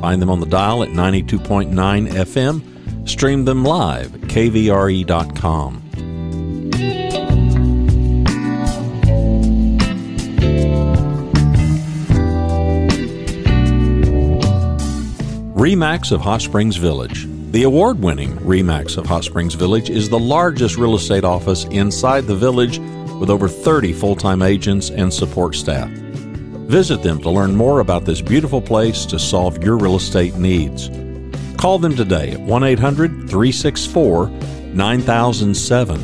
Find them on the dial at 92.9 FM. Stream them live at kvre.com. REMAX of Hot Springs Village. The award winning REMAX of Hot Springs Village is the largest real estate office inside the village with over 30 full time agents and support staff. Visit them to learn more about this beautiful place to solve your real estate needs. Call them today at 1 800 364 9007.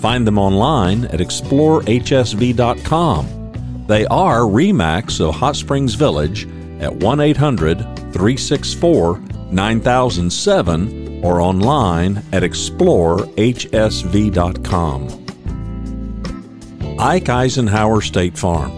Find them online at explorehsv.com. They are REMAX of Hot Springs Village at 1 800 364 9007 or online at explorehsv.com. Ike Eisenhower State Farm.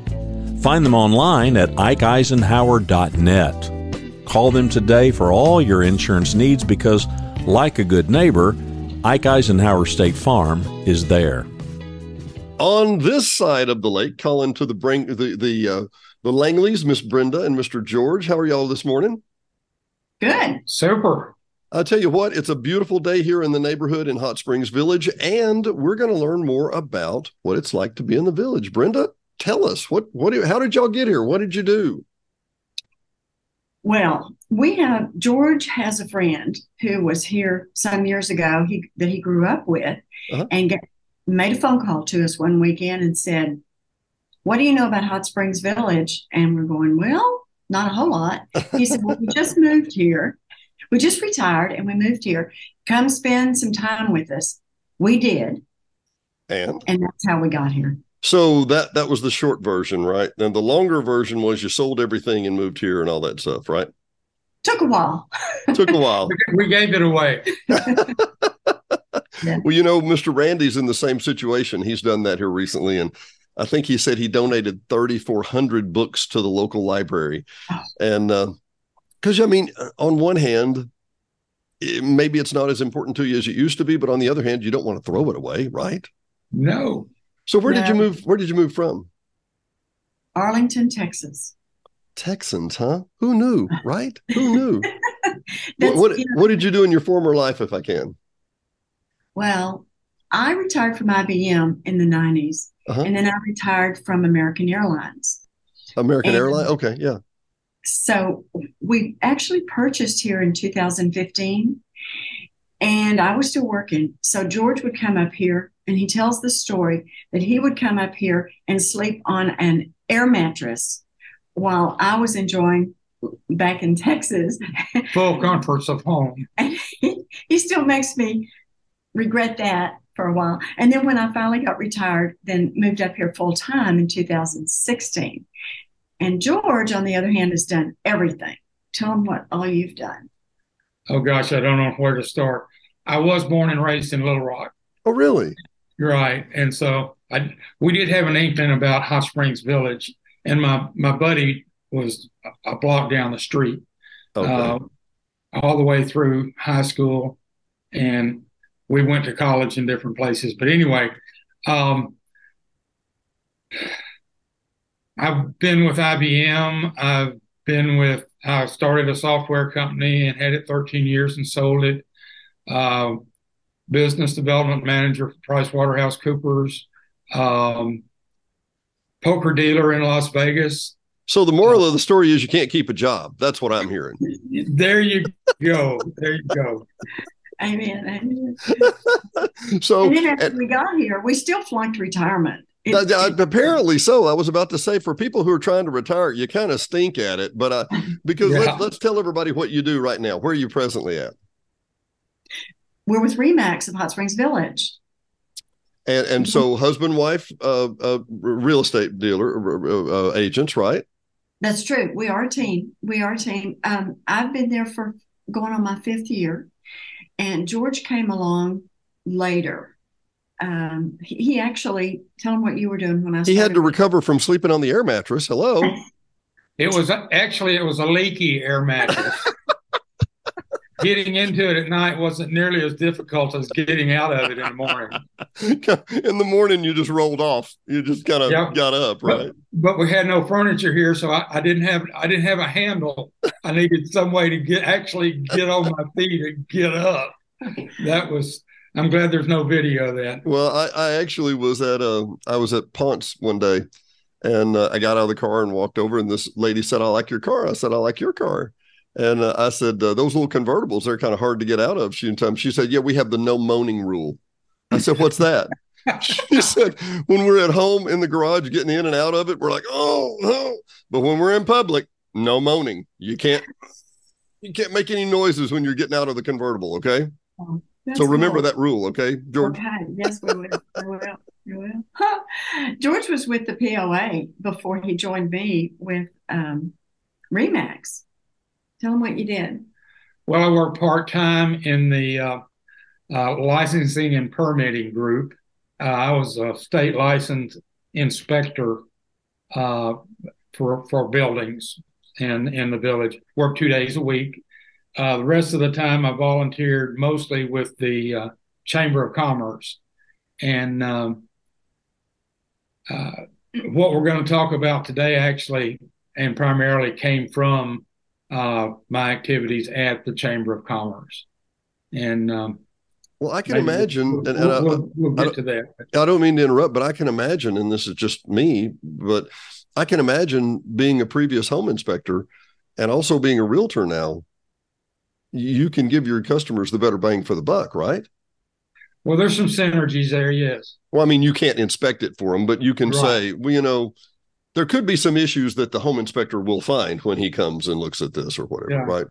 Find them online at ikeeisenhower.net. Call them today for all your insurance needs because, like a good neighbor, Ike Eisenhower State Farm is there. On this side of the lake, calling to the bring the the uh, the Langleys, Miss Brenda and Mr. George. How are y'all this morning? Good. Super. I'll tell you what, it's a beautiful day here in the neighborhood in Hot Springs Village, and we're going to learn more about what it's like to be in the village. Brenda, tell us what what how did y'all get here? What did you do? Well, we have George has a friend who was here some years ago he, that he grew up with, uh-huh. and get, made a phone call to us one weekend and said, "What do you know about Hot Springs Village?" And we're going, "Well, not a whole lot." He said, "Well, we just moved here. We just retired and we moved here. Come spend some time with us." We did, and and that's how we got here. So that that was the short version, right? And the longer version was you sold everything and moved here and all that stuff, right? Took a while. Took a while. we gave it away. yeah. Well, you know, Mr. Randy's in the same situation. He's done that here recently, and I think he said he donated 3,400 books to the local library, oh. and because uh, I mean, on one hand, it, maybe it's not as important to you as it used to be, but on the other hand, you don't want to throw it away, right? No, so where did you move? Where did you move from? Arlington, Texas. Texans, huh? Who knew? Right? Who knew? what what, you know, what, did you do in your former life, if I can? Well, I retired from IBM in the 90s, uh-huh. and then I retired from American Airlines. American Airlines? Okay, yeah. So we actually purchased here in 2015, and I was still working. So George would come up here and he tells the story that he would come up here and sleep on an air mattress while I was enjoying back in Texas. Full comforts of home. And he, he still makes me regret that for a while. And then when I finally got retired, then moved up here full time in 2016. And George, on the other hand, has done everything. Tell him what all you've done. Oh gosh, I don't know where to start. I was born and raised in Little Rock. Oh, really? Right. And so I we did have an inkling about Hot Springs Village, and my my buddy was a block down the street, okay. uh, all the way through high school, and we went to college in different places. But anyway, um, I've been with IBM. I've been with. I started a software company and had it 13 years and sold it. Uh, business development manager for Price Waterhouse Coopers, um, poker dealer in Las Vegas. So the moral of the story is you can't keep a job. That's what I'm hearing. There you go. There you go. Amen. Amen. so and then after and, we got here, we still flunked retirement. It, uh, apparently so. I was about to say for people who are trying to retire, you kind of stink at it. But uh, because yeah. let's, let's tell everybody what you do right now. Where are you presently at? We're with Remax of Hot Springs Village. And and so mm-hmm. husband wife uh, uh real estate dealer uh, uh, agents right? That's true. We are a team. We are a team. Um, I've been there for going on my fifth year, and George came along later. Um, he, he, actually tell him what you were doing when I. He had to recover from sleeping on the air mattress. Hello. It was actually it was a leaky air mattress. getting into it at night wasn't nearly as difficult as getting out of it in the morning. in the morning, you just rolled off. You just kind of yep. got up, right? But, but, we had no furniture here, so I, I, didn't have I didn't have a handle. I needed some way to get actually get on my feet and get up. That was. I'm glad there's no video of that. Well, I, I actually was at a I was at Ponce one day, and uh, I got out of the car and walked over, and this lady said, "I like your car." I said, "I like your car." And uh, I said, uh, those little convertibles, they're kind of hard to get out of. She, she said, yeah, we have the no moaning rule. I said, what's that? she said, when we're at home in the garage getting in and out of it, we're like, oh, oh. But when we're in public, no moaning. You can't, you can't make any noises when you're getting out of the convertible. Okay. Oh, so remember cool. that rule. Okay, George. Okay. Yes, we will. we will. We will. Huh. George was with the POA before he joined me with um, Remax. Tell them what you did. Well, I worked part time in the uh, uh, licensing and permitting group. Uh, I was a state licensed inspector uh, for for buildings in in the village. Worked two days a week. Uh, the rest of the time, I volunteered mostly with the uh, Chamber of Commerce, and um, what we're going to talk about today actually and primarily came from uh, my activities at the Chamber of Commerce. And um, well, I can imagine, we'll, and, and we'll, I, we'll, get to that. I don't mean to interrupt, but I can imagine, and this is just me, but I can imagine being a previous home inspector and also being a realtor now. You can give your customers the better bang for the buck, right? Well, there's some synergies there, yes. Well, I mean, you can't inspect it for them, but you can right. say, well, you know, there could be some issues that the home inspector will find when he comes and looks at this or whatever, yeah. right?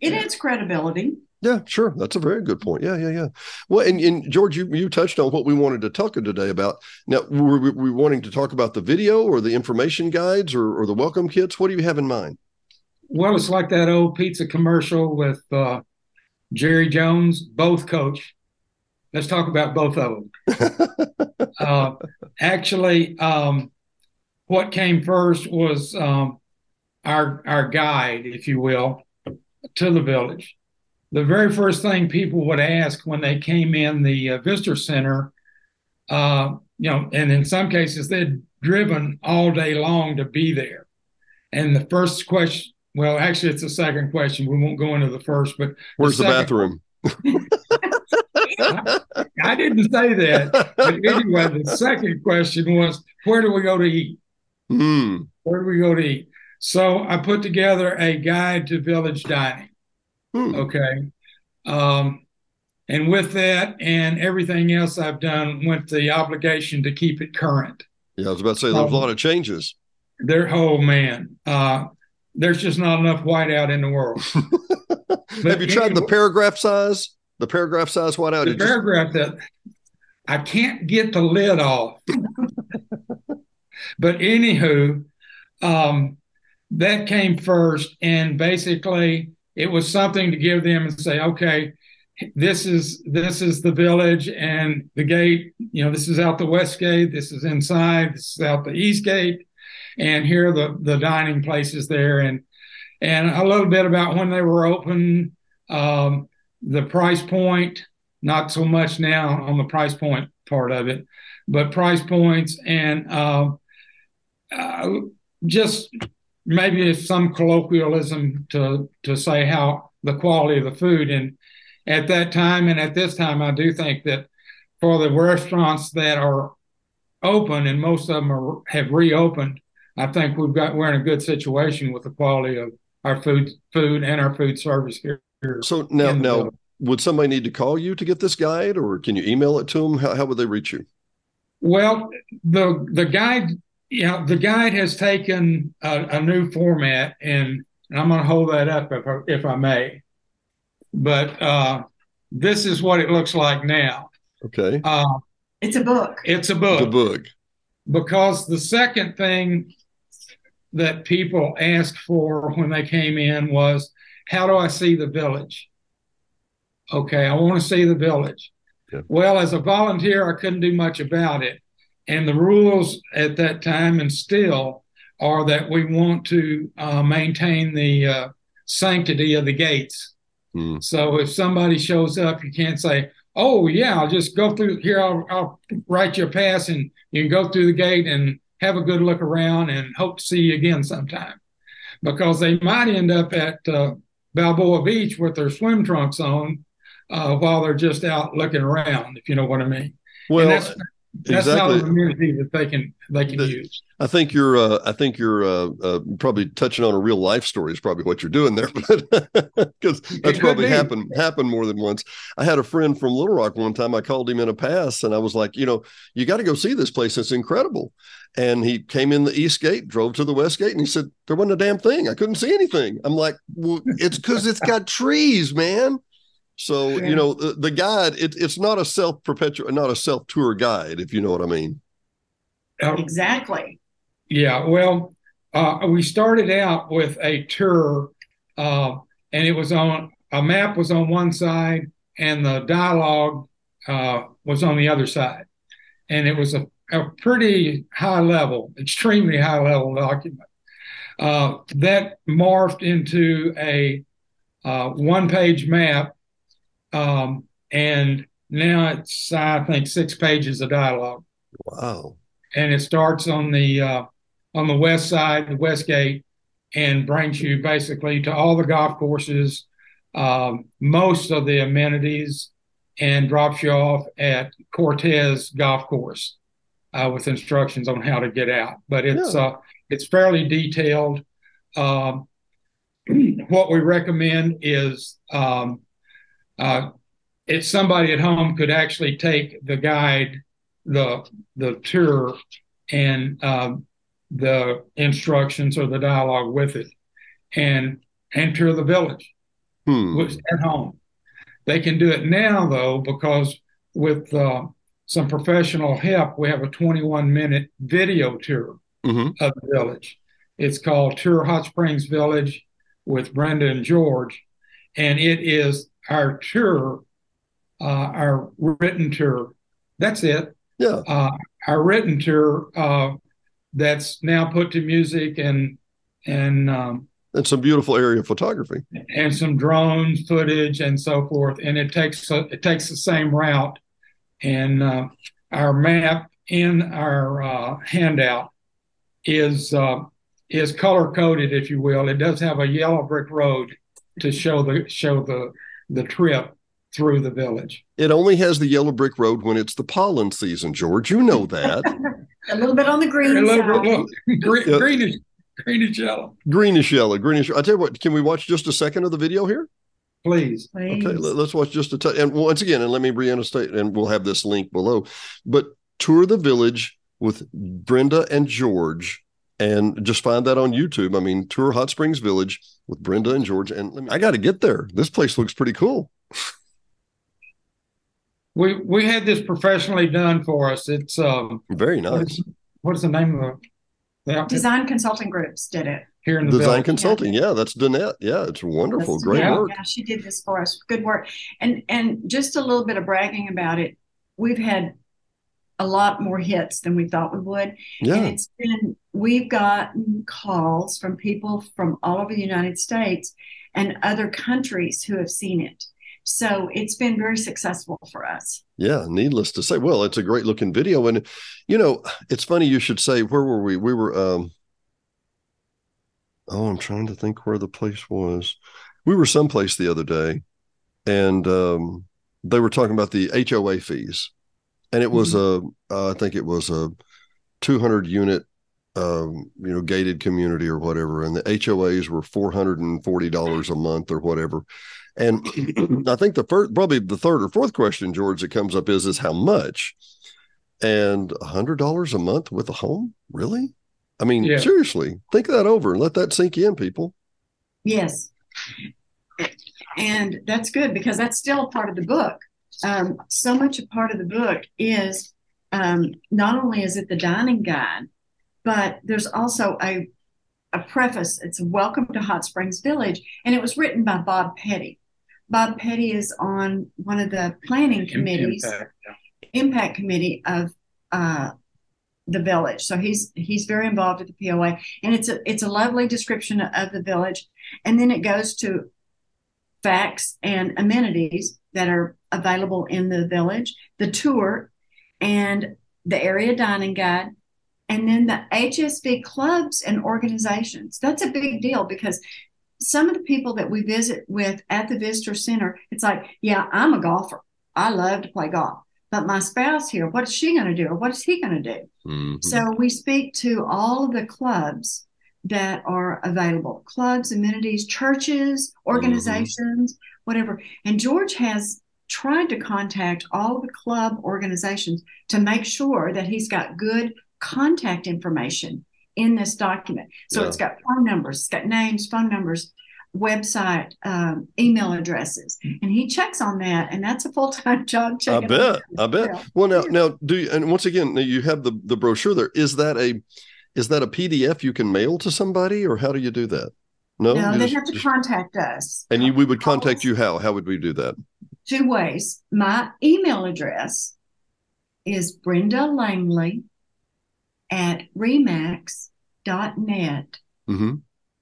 It adds credibility. Yeah, sure. That's a very good point. Yeah, yeah, yeah. Well, and, and George, you, you touched on what we wanted to talk today about. Now, were we, were we wanting to talk about the video or the information guides or, or the welcome kits? What do you have in mind? Well, it's like that old pizza commercial with uh, Jerry Jones, both coach. Let's talk about both of them. uh, actually, um, what came first was um, our our guide, if you will, to the village. The very first thing people would ask when they came in the uh, visitor center, uh, you know, and in some cases they'd driven all day long to be there. And the first question, well, actually, it's the second question. We won't go into the first, but where's the, the bathroom? I, I didn't say that. But anyway, the second question was, where do we go to eat? Mm. Where do we go to eat? So I put together a guide to village dining. Mm. Okay. Um, and with that and everything else I've done went the obligation to keep it current. Yeah, I was about to say there's um, a lot of changes. There, oh man, uh, there's just not enough whiteout in the world. Have you tried the paragraph size? The paragraph size whiteout. The paragraph just... that I can't get the lid off. But anywho, um, that came first, and basically it was something to give them and say, okay, this is this is the village and the gate. You know, this is out the west gate. This is inside. This is out the east gate, and here the the dining places there, and and a little bit about when they were open, um, the price point. Not so much now on the price point part of it, but price points and uh, uh, just maybe some colloquialism to to say how the quality of the food and at that time and at this time I do think that for the restaurants that are open and most of them are, have reopened I think we've got we're in a good situation with the quality of our food food and our food service here. So now now would somebody need to call you to get this guide, or can you email it to them? How, how would they reach you? Well, the the guide, you know, the guide has taken a, a new format, and, and I'm going to hold that up if I, if I may. But uh, this is what it looks like now. Okay. Uh, it's a book. It's a book. It's a book. Because the second thing that people asked for when they came in was, how do I see the village? Okay, I want to see the village. Yeah. Well, as a volunteer, I couldn't do much about it. And the rules at that time and still are that we want to uh, maintain the uh, sanctity of the gates. Mm. So if somebody shows up, you can't say, "Oh yeah, I'll just go through here. I'll, I'll write you a pass, and you can go through the gate and have a good look around, and hope to see you again sometime." Because they might end up at uh, Balboa Beach with their swim trunks on, uh, while they're just out looking around, if you know what I mean. Well, that's, exactly. not a community that they can they can the, use. I think you're uh, I think you're uh, uh, probably touching on a real life story is probably what you're doing there, because that's probably happened happened more than once. I had a friend from Little Rock one time. I called him in a pass, and I was like, you know, you got to go see this place. It's incredible. And he came in the east gate, drove to the west gate, and he said there wasn't a damn thing. I couldn't see anything. I'm like, well, it's because it's got trees, man. So yeah. you know the, the guide it, it's not a self perpetual not a self tour guide if you know what I mean. Exactly. Yeah. Well, uh, we started out with a tour, uh, and it was on a map was on one side, and the dialogue uh, was on the other side, and it was a, a pretty high level, extremely high level document. Uh, that morphed into a uh, one page map um, and now it's, I think, six pages of dialogue. Wow. And it starts on the uh, on the west side, the west gate, and brings you basically to all the golf courses, um, most of the amenities, and drops you off at Cortez Golf Course uh, with instructions on how to get out. But it's yeah. uh, it's fairly detailed. Um, what we recommend is um, uh, if somebody at home could actually take the guide, the the tour, and uh, the instructions or the dialogue with it, and enter the village hmm. at home. They can do it now though because with uh, some professional help, we have a 21 minute video tour mm-hmm. of the village. It's called Tour Hot Springs Village with Brenda and George, and it is our tour, uh, our written tour. That's it. Yeah. Uh, our written tour uh, that's now put to music and and um, and some beautiful area photography and some drone footage and so forth. And it takes a, it takes the same route. And uh, our map in our uh, handout is uh, is color coded, if you will. It does have a yellow brick road to show the show the the trip through the village. It only has the yellow brick road when it's the pollen season, George. You know that. a little bit on the green a little side. Bit, green, yeah. greenish, greenish yellow. Greenish yellow, greenish. I tell you what, can we watch just a second of the video here? Please. Please. Okay, let, us watch just a touch. And once again, and let me reinstate, and we'll have this link below. But tour the village with Brenda and George and just find that on YouTube. I mean, tour Hot Springs Village with Brenda and George. And I got to get there. This place looks pretty cool. we we had this professionally done for us. It's um very nice. What is, what is the name of the, the Design Consulting Groups did it here in the Design village. Consulting? Yeah. yeah, that's Danette. Yeah, it's wonderful. That's, Great yeah, work. Yeah, she did this for us. Good work. And and just a little bit of bragging about it. We've had a lot more hits than we thought we would. Yeah. And it's been, we've gotten calls from people from all over the United States and other countries who have seen it. So it's been very successful for us. Yeah, needless to say. Well, it's a great looking video. And, you know, it's funny you should say, where were we? We were, um, oh, I'm trying to think where the place was. We were someplace the other day and um, they were talking about the HOA fees and it was mm-hmm. a uh, I think it was a 200 unit um, you know gated community or whatever and the HOAs were $440 a month or whatever And I think the first, probably the third or fourth question, George, that comes up is, is how much? And a hundred dollars a month with a home, really? I mean, yeah. seriously, think that over and let that sink in, people. Yes, and that's good because that's still part of the book. Um, so much a part of the book is um, not only is it the dining guide, but there's also a a preface. It's Welcome to Hot Springs Village, and it was written by Bob Petty. Bob Petty is on one of the planning committees, impact, yeah. impact committee of uh, the village. So he's he's very involved with the POA, and it's a it's a lovely description of the village, and then it goes to facts and amenities that are available in the village, the tour, and the area dining guide, and then the HSV clubs and organizations. That's a big deal because some of the people that we visit with at the visitor center, it's like, yeah, I'm a golfer. I love to play golf. But my spouse here, what is she going to do? Or what is he going to do? Mm-hmm. So we speak to all of the clubs that are available clubs, amenities, churches, mm-hmm. organizations, mm-hmm. whatever. And George has tried to contact all of the club organizations to make sure that he's got good contact information in this document. So yeah. it's got phone numbers, it's got names, phone numbers, website, um, email addresses, and he checks on that, and that's a full time job. I bet. I bet. Yeah. Well, now, now, do you, and once again, you have the the brochure there. Is that a is that a PDF you can mail to somebody, or how do you do that? No, no they just, have to just, contact us. And you, we would contact you how? How would we do that? Two ways. My email address is Brenda Langley at remax.net. Mm-hmm.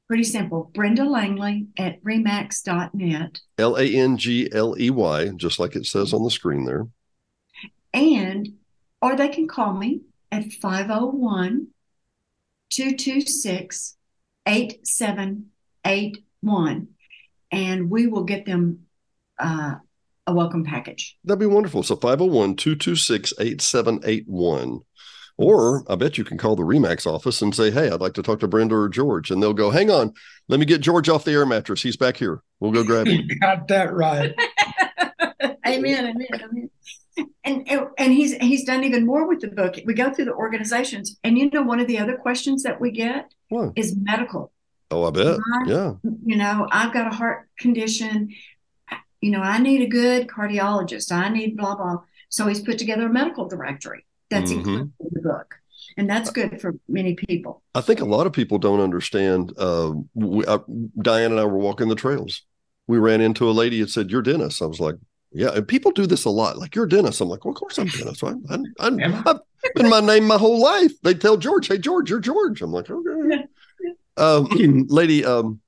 Pretty simple. Brenda Langley at remax.net. L A N G L E Y, just like it says on the screen there. And, or they can call me at 501 226 8781. And we will get them uh, a welcome package. That'd be wonderful. So 501 226 8781. Or I bet you can call the Remax office and say, Hey, I'd like to talk to Brenda or George. And they'll go, Hang on, let me get George off the air mattress. He's back here. We'll go grab him. You got that right. amen, amen, amen. And, and he's he's done even more with the book. We go through the organizations, and you know, one of the other questions that we get what? is medical. Oh, I bet. yeah. You know, I've got a heart condition. You know, I need a good cardiologist. I need blah blah. So he's put together a medical directory that's mm-hmm. included in the book. And that's good for many people. I think a lot of people don't understand uh, we, uh, diane and i were walking the trails. We ran into a lady that said you're dennis i was like yeah and people do this a lot like you're dennis i'm like well of course i'm dennis I, I, I, have been my name my whole life. They tell george hey george you're george. I'm like okay. Um, lady um,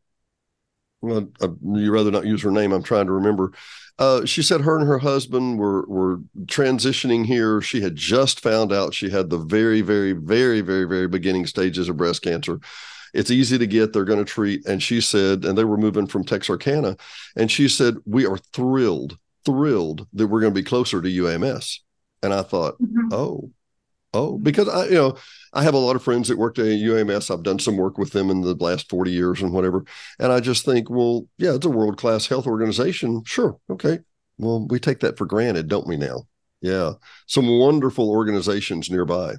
well, uh, you rather not use her name. I'm trying to remember. Uh, she said her and her husband were were transitioning here. She had just found out she had the very, very, very, very, very beginning stages of breast cancer. It's easy to get. They're going to treat. And she said, and they were moving from Texarkana, and she said, we are thrilled, thrilled that we're going to be closer to UAMS. And I thought, mm-hmm. oh, oh, because I, you know, I have a lot of friends that worked at UAMS. I've done some work with them in the last 40 years and whatever. And I just think, well, yeah, it's a world class health organization. Sure. Okay. Well, we take that for granted, don't we now? Yeah. Some wonderful organizations nearby.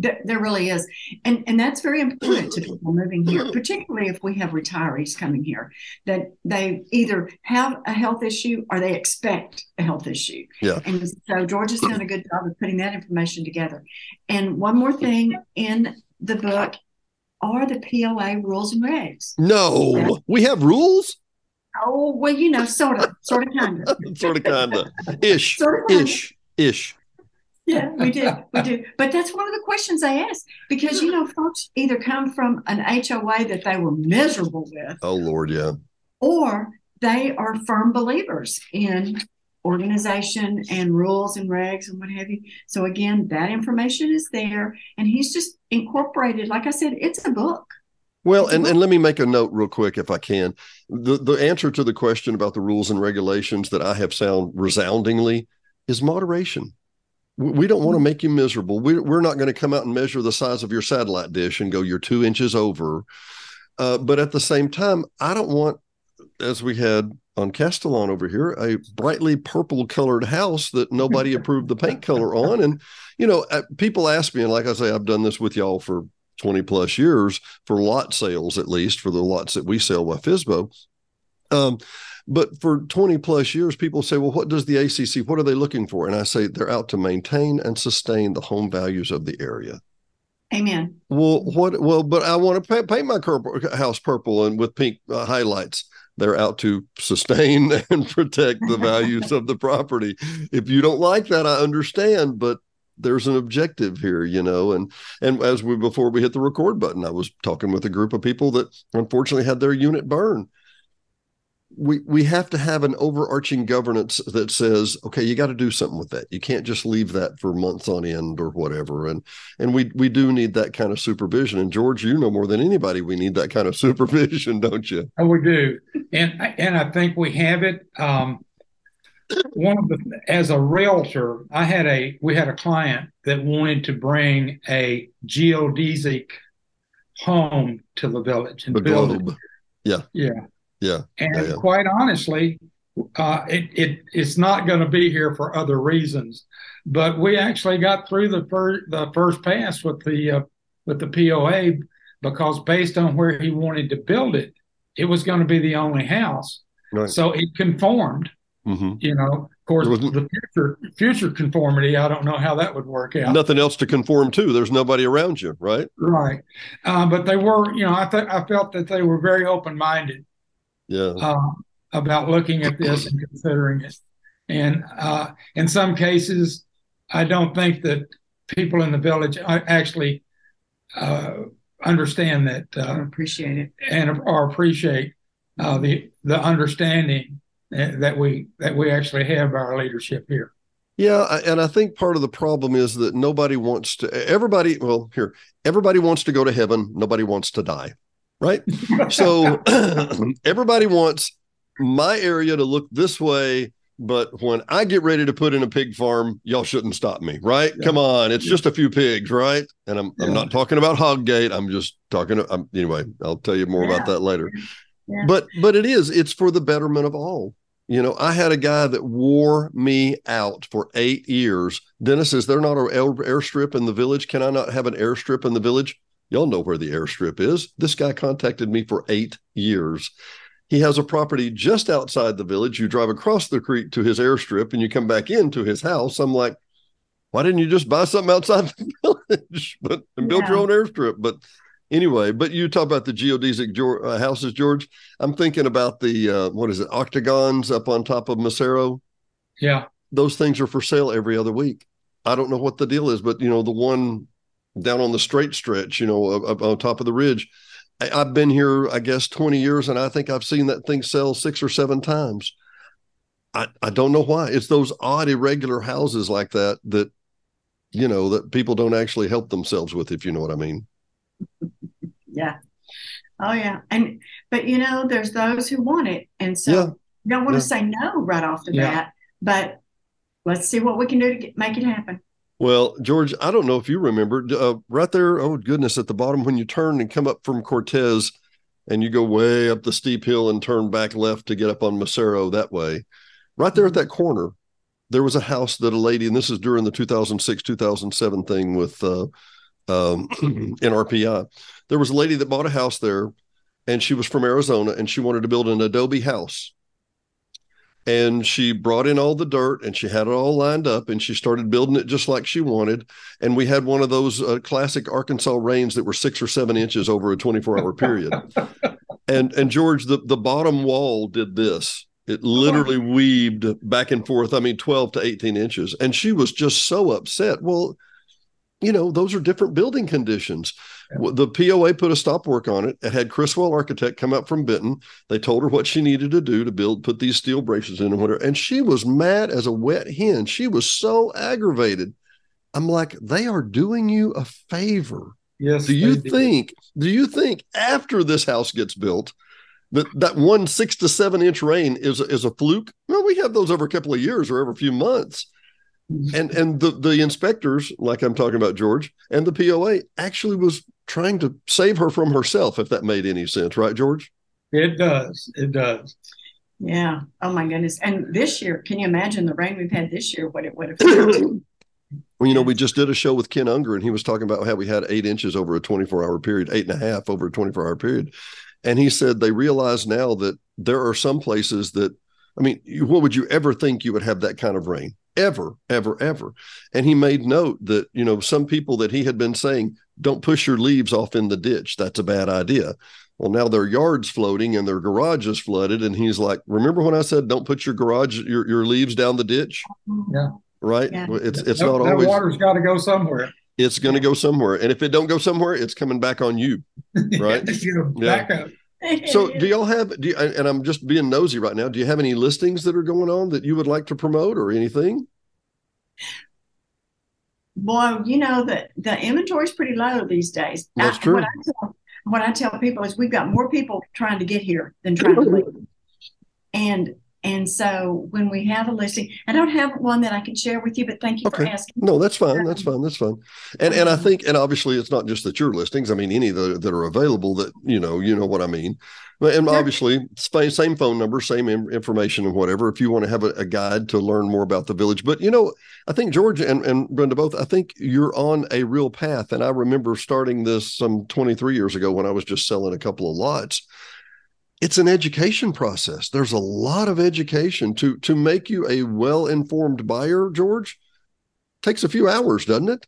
There, there really is, and and that's very important to people moving here, particularly if we have retirees coming here that they either have a health issue or they expect a health issue. Yeah. And so George has done a good job of putting that information together. And one more thing in the book are the POA rules and regs. No, we have rules. Oh well, you know, sort of, sort of, kind of, sort of, kind of, ish, sort of, ish, ish yeah, we do. We do. But that's one of the questions I ask because, you know, folks either come from an HOA that they were miserable with. Oh, Lord, yeah. Or they are firm believers in organization and rules and regs and what have you. So, again, that information is there. And he's just incorporated, like I said, it's a book. Well, and, and let me make a note real quick if I can. The the answer to the question about the rules and regulations that I have sound resoundingly is moderation we don't want to make you miserable. We, we're not going to come out and measure the size of your satellite dish and go, you're two inches over. Uh, but at the same time, I don't want, as we had on Castellan over here, a brightly purple colored house that nobody approved the paint color on. And, you know, uh, people ask me, and like I say, I've done this with y'all for 20 plus years for lot sales, at least for the lots that we sell by FSBO. Um, but for 20 plus years, people say, well, what does the ACC, what are they looking for? And I say they're out to maintain and sustain the home values of the area. Amen. Well, what? Well, but I want to paint my house purple and with pink uh, highlights. They're out to sustain and protect the values of the property. If you don't like that, I understand, but there's an objective here, you know. And and as we before we hit the record button, I was talking with a group of people that unfortunately had their unit burned we we have to have an overarching governance that says okay you got to do something with that. You can't just leave that for months on end or whatever. And and we we do need that kind of supervision. And george you know more than anybody we need that kind of supervision don't you? Oh, we do. And and i think we have it. Um one of the as a realtor i had a we had a client that wanted to bring a geodesic home to the village and the build globe. it yeah. Yeah yeah. And yeah, yeah. quite honestly, uh, it, it it's not going to be here for other reasons. But we actually got through the first the first pass with the uh, with the POA because based on where he wanted to build it, it was going to be the only house. Right. So it conformed. Mm-hmm. You know, of course, the future future conformity. I don't know how that would work out. Nothing else to conform to. There's nobody around you, right? Right. Uh, but they were, you know, I th- I felt that they were very open minded yeah. Uh, about looking at this and considering it. And uh, in some cases, I don't think that people in the village actually uh, understand that. Uh, appreciate it. And or appreciate uh, the the understanding that we that we actually have our leadership here. Yeah, and I think part of the problem is that nobody wants to. Everybody, well, here, everybody wants to go to heaven. Nobody wants to die right? so everybody wants my area to look this way, but when I get ready to put in a pig farm, y'all shouldn't stop me, right? Yeah. Come on, it's yeah. just a few pigs, right? And I'm yeah. I'm not talking about Hoggate. I'm just talking. I'm, anyway, I'll tell you more about that later. But but it is. It's for the betterment of all. You know, I had a guy that wore me out for eight years. Dennis, is there not an airstrip in the village? Can I not have an airstrip in the village? Y'all know where the airstrip is. This guy contacted me for eight years. He has a property just outside the village. You drive across the creek to his airstrip and you come back into his house. I'm like, why didn't you just buy something outside the village but, and build yeah. your own airstrip? But anyway, but you talk about the geodesic uh, houses, George. I'm thinking about the, uh, what is it, octagons up on top of Massaro. Yeah. Those things are for sale every other week. I don't know what the deal is, but you know, the one down on the straight stretch, you know, up, on top of the ridge. I, have been here, I guess, 20 years, and I think I've seen that thing sell six or seven times. I, I don't know why. It's those odd, irregular houses like that that, you know, that people don't actually help themselves with, if you know what I mean. yeah. Oh, yeah. And, but, you know, there's those who want it. And so yeah. you don't want yeah. to say no right off the yeah. bat, but let's see what we can do to get, make it happen. Well, George, I don't know if you remember uh, right there. Oh goodness, at the bottom when you turn and come up from Cortez, and you go way up the steep hill and turn back left to get up on Massaro that way. Right there at that corner, there was a house that a lady, and this is during the 2006 2007 thing with uh, um, NRPI. There was a lady that bought a house there, and she was from Arizona, and she wanted to build an adobe house and she brought in all the dirt and she had it all lined up and she started building it just like she wanted. And we had one of those uh, classic arkansas rains that were six or seven inches over a 24 hour period. And and george the, the bottom wall did this. It literally weaved back and forth i mean 12 to 18 inches. And she was just so upset. Well you know those are different building conditions the POA put a stop work on it. It had Criswell Architect come up from Benton. They told her what she needed to do to build, put these steel braces in and whatever. And she was mad as a wet hen. She was so aggravated. I'm like, they are doing you a favor. Yes. Do you think, do you think after this house gets built, that that one six to seven inch rain is is a fluke? Well, we have those every couple of years or every few months and and the the inspectors like i'm talking about george and the poa actually was trying to save her from herself if that made any sense right george it does it does Yeah. Oh my goodness. And this year, can you imagine the rain we've had this year? What it would have. well, you know, we just did a show with Ken Unger, and he was talking about how we had eight inches over a 24 hour period, eight and a half over a 24 hour period. And he said they realize now that there are some places that, I mean, what would you ever think you would have that kind of rain? Ever, ever, ever. And he made note that, you know, some people that he had been saying, don't push your leaves off in the ditch. That's a bad idea. Well, now their yard's floating and their garage is flooded. And he's like, Remember when I said don't put your garage, your, your leaves down the ditch? Yeah. Right. Yeah. It's it's that, not that always water's got to go somewhere. it's going to go somewhere. And if it don't go somewhere, it's coming back on you. Right. you know, Yeah. So do y'all have do you, and I'm just being nosy right now. Do you have any listings that are going on that you would like to promote or anything? Boy, you know that the inventory is pretty low these days. That's I- true. What I, tell, what I tell people is we've got more people trying to get here than trying to leave. And and so when we have a listing, I don't have one that I can share with you, but thank you for asking. No, that's fine. That's um, fine. That's fine. And and I um, think and obviously it's not just that your listings. I mean any that that are available that you know you know what I mean. And obviously same same phone number, same information and whatever. If you want to have a, a guide to learn more about the village, but you know I think George and and Brenda both. I think you're on a real path. And I remember starting this some 23 years ago when I was just selling a couple of lots. It's an education process. There's a lot of education to to make you a well-informed buyer, George. Takes a few hours, doesn't it?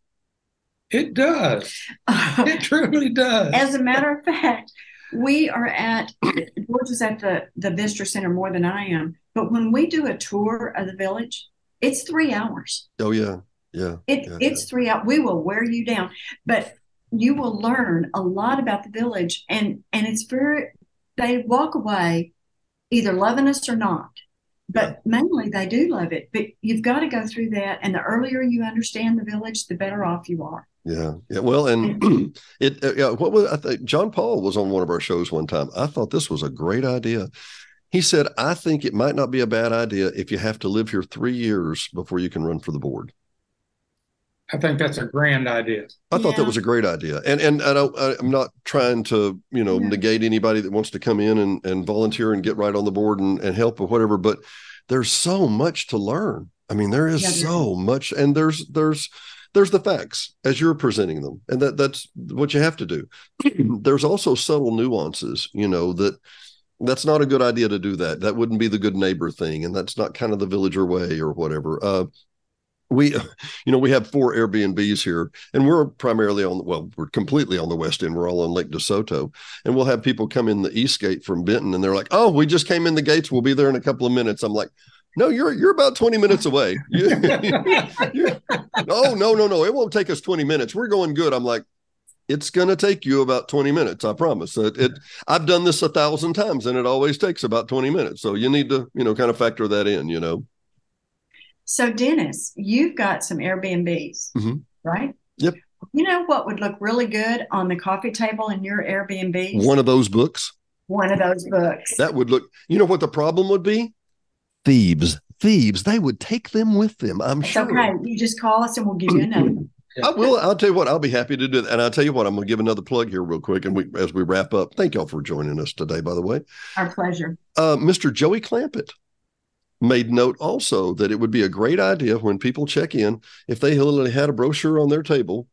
It does. It truly does. As a matter of fact, we are at George is at the the visitor center more than I am. But when we do a tour of the village, it's three hours. Oh yeah, yeah. It Yeah, it's three hours. We will wear you down, but you will learn a lot about the village, and and it's very. They walk away either loving us or not, but mainly they do love it. But you've got to go through that, and the earlier you understand the village, the better off you are. Yeah, yeah. Well, and it, uh, yeah. What was I think? John Paul was on one of our shows one time. I thought this was a great idea. He said, "I think it might not be a bad idea if you have to live here three years before you can run for the board." I think that's a grand idea. I thought that was a great idea, and and I don't, I, I'm not trying to you know Yeah. negate anybody that wants to come in and, and volunteer and get right on the board and, and help or whatever. But there's so much to learn. I mean, there is Yeah, there so much, and there's there's there's the facts as you're presenting them, and that that's what you have to do. there's also subtle nuances, you know that that's not a good idea to do that. That wouldn't be the good neighbor thing, and that's not kind of the villager way or whatever. Uh, we you know we have four airbnbs here and we're primarily on well we're completely on the west end. We're all on lake desoto. And we'll have people come in the east gate from benton and they're like oh we just came in the gates. We'll be there in a couple of minutes. I'm like no you're you're about 20 minutes away. Oh no no no it won't take us 20 minutes. We're going good. I'm like it's going to take you about 20 minutes i promise. It, it i've done this a thousand times and it always takes about 20 minutes. So you need to you know kind of factor that in you know So, Dennis, you've got some Airbnbs, Mhm. right? Yep. You know what would look really good on the coffee table in your Airbnb? one of those books One of those books. That would look, you know what the problem would be? Thieves. Thieves. They would take them with them, I'm sure. okay. You just call us and we'll give you another. I will. I'll tell you what, I'll be happy to do that. And I'll tell you what, I'm going to give another plug here real quick. And we, as we wrap up, thank y'all for joining us today, by the way. Our pleasure. Uh, Mr. Joey Clampett made note also that it would be a great idea when people check in if they literally had a brochure on their table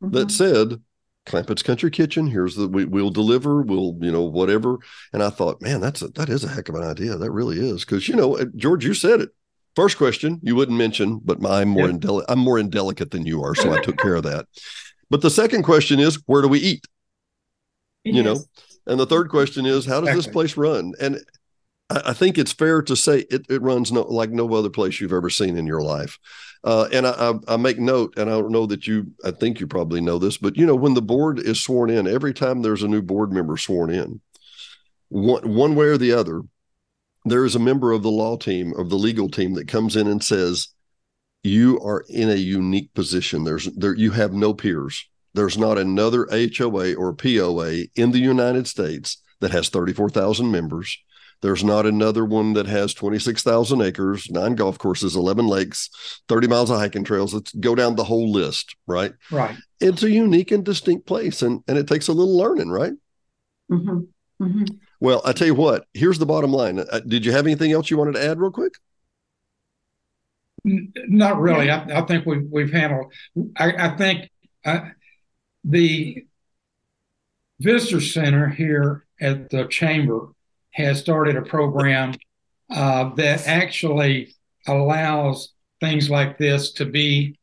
that Mhm. said Clampett's Country Kitchen. Here's the we, we'll deliver. We'll you know whatever. And I thought, man, that's a, that is a heck of an idea. That really is because you know uh, George, you said it. First question you wouldn't mention, but I'm more Yeah. indeli- I'm more indelicate than you are, so I took care of that. But the second question is, where do we eat? It you know. And the third question is, how does this place run? And I, think it's fair to say it, it runs no, like no other place you've ever seen in your life. Uh, and I, I, I make note, and I don't know that you, I think you probably know this, but you know, when the board is sworn in, every time there's a new board member sworn in, one, one way or the other, there is a member of the law team, of the legal team that comes in and says, you are in a unique position. There's there, you have no peers. There's not another HOA or POA in the United States that has 34,000 members. There's not another one that has 26,000 acres, nine golf courses, 11 lakes, 30 miles of hiking trails. Let's go down the whole list, right? Right. It's a unique and distinct place, and, and it takes a little learning, right? Mhm. Mhm. Well, I tell you what. Here's the bottom line. Uh, did you have anything else you wanted to add, real quick? Not really. I, I think we've we've handled. I, I think uh, the visitor center here at the chamber has started a program uh, that actually allows things like this to be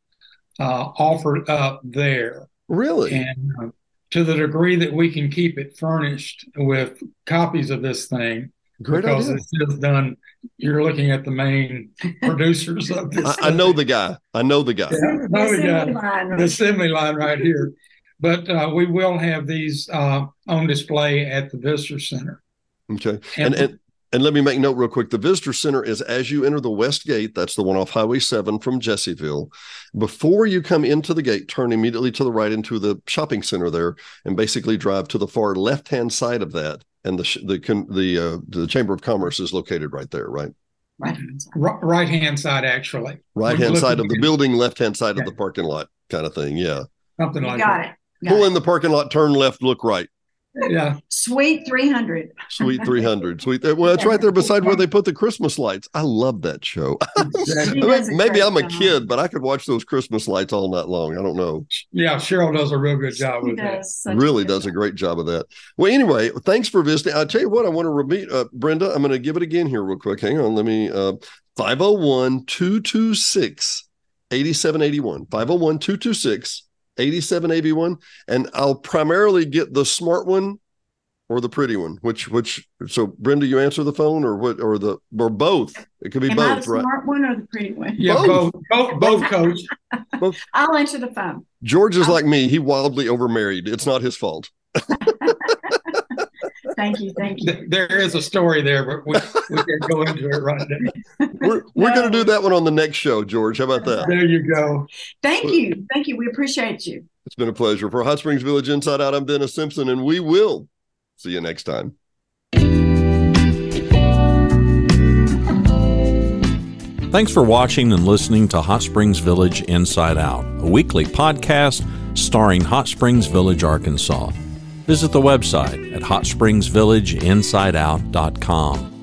uh, offered up there. Really? And uh, to the degree that we can keep it furnished with copies of this thing, Great because idea. this is done. You're looking at the main producers of this. I, I know the guy. I know the guy. Yeah, The know the guy. assembly line, the right? assembly line right here. But uh, we will have these uh, on display at the visitor center. Okay. And, and and let me make note real quick. The visitor center is as you enter the west gate. That's the one off Highway Seven from Jessieville. Before you come into the gate, turn immediately to the right into the shopping center there, and basically drive to the far left hand side of that. And the the the uh, the Chamber of Commerce is located right there, right? Right. right hand side, actually, Right hand side of the building, left hand side of the parking lot, kind of thing. Yeah. something You like got that. it. Got Pull it. in the parking lot, turn left, look right. Yeah, Suite 300. Suite 300. Sweet. Well, it's right there beside where they put the Christmas lights. I love that show. exactly. He does Maybe I'm a kid, but I could watch those Christmas lights all night long. I don't know. yeah. Cheryl does a real good job He with that. does such really good does a great job of that. Well, anyway, thanks for visiting. I'll tell you what, I want to repeat, uh, Brenda, I'm going to give it again here real quick. Hang on. Let me, uh, 501 226 8781. 501 226 8781. And I'll primarily get the smart one or the pretty one. Which, which, so Brenda, you answer the phone or what, or the, or both. It could be Am I both, the right? smart one or the pretty one? Yeah, Both. both, both, both, coach. I'll answer the phone. George is like me. He wildly overmarried. It's not his fault. Thank you. Thank you. There is a story there, but we, we can go into it right now. We're, we're going to do that one on the next show, George. How about that? There you go. Thank you. Thank you. We appreciate you. It's been a pleasure. For Hot Springs Village Inside Out, I'm Dennis Simpson, and we will see you next time. Thanks for watching and listening to Hot Springs Village Inside Out, a weekly podcast starring Hot Springs Village, Arkansas. Visit the website at hotspringsvillageinsideout.com.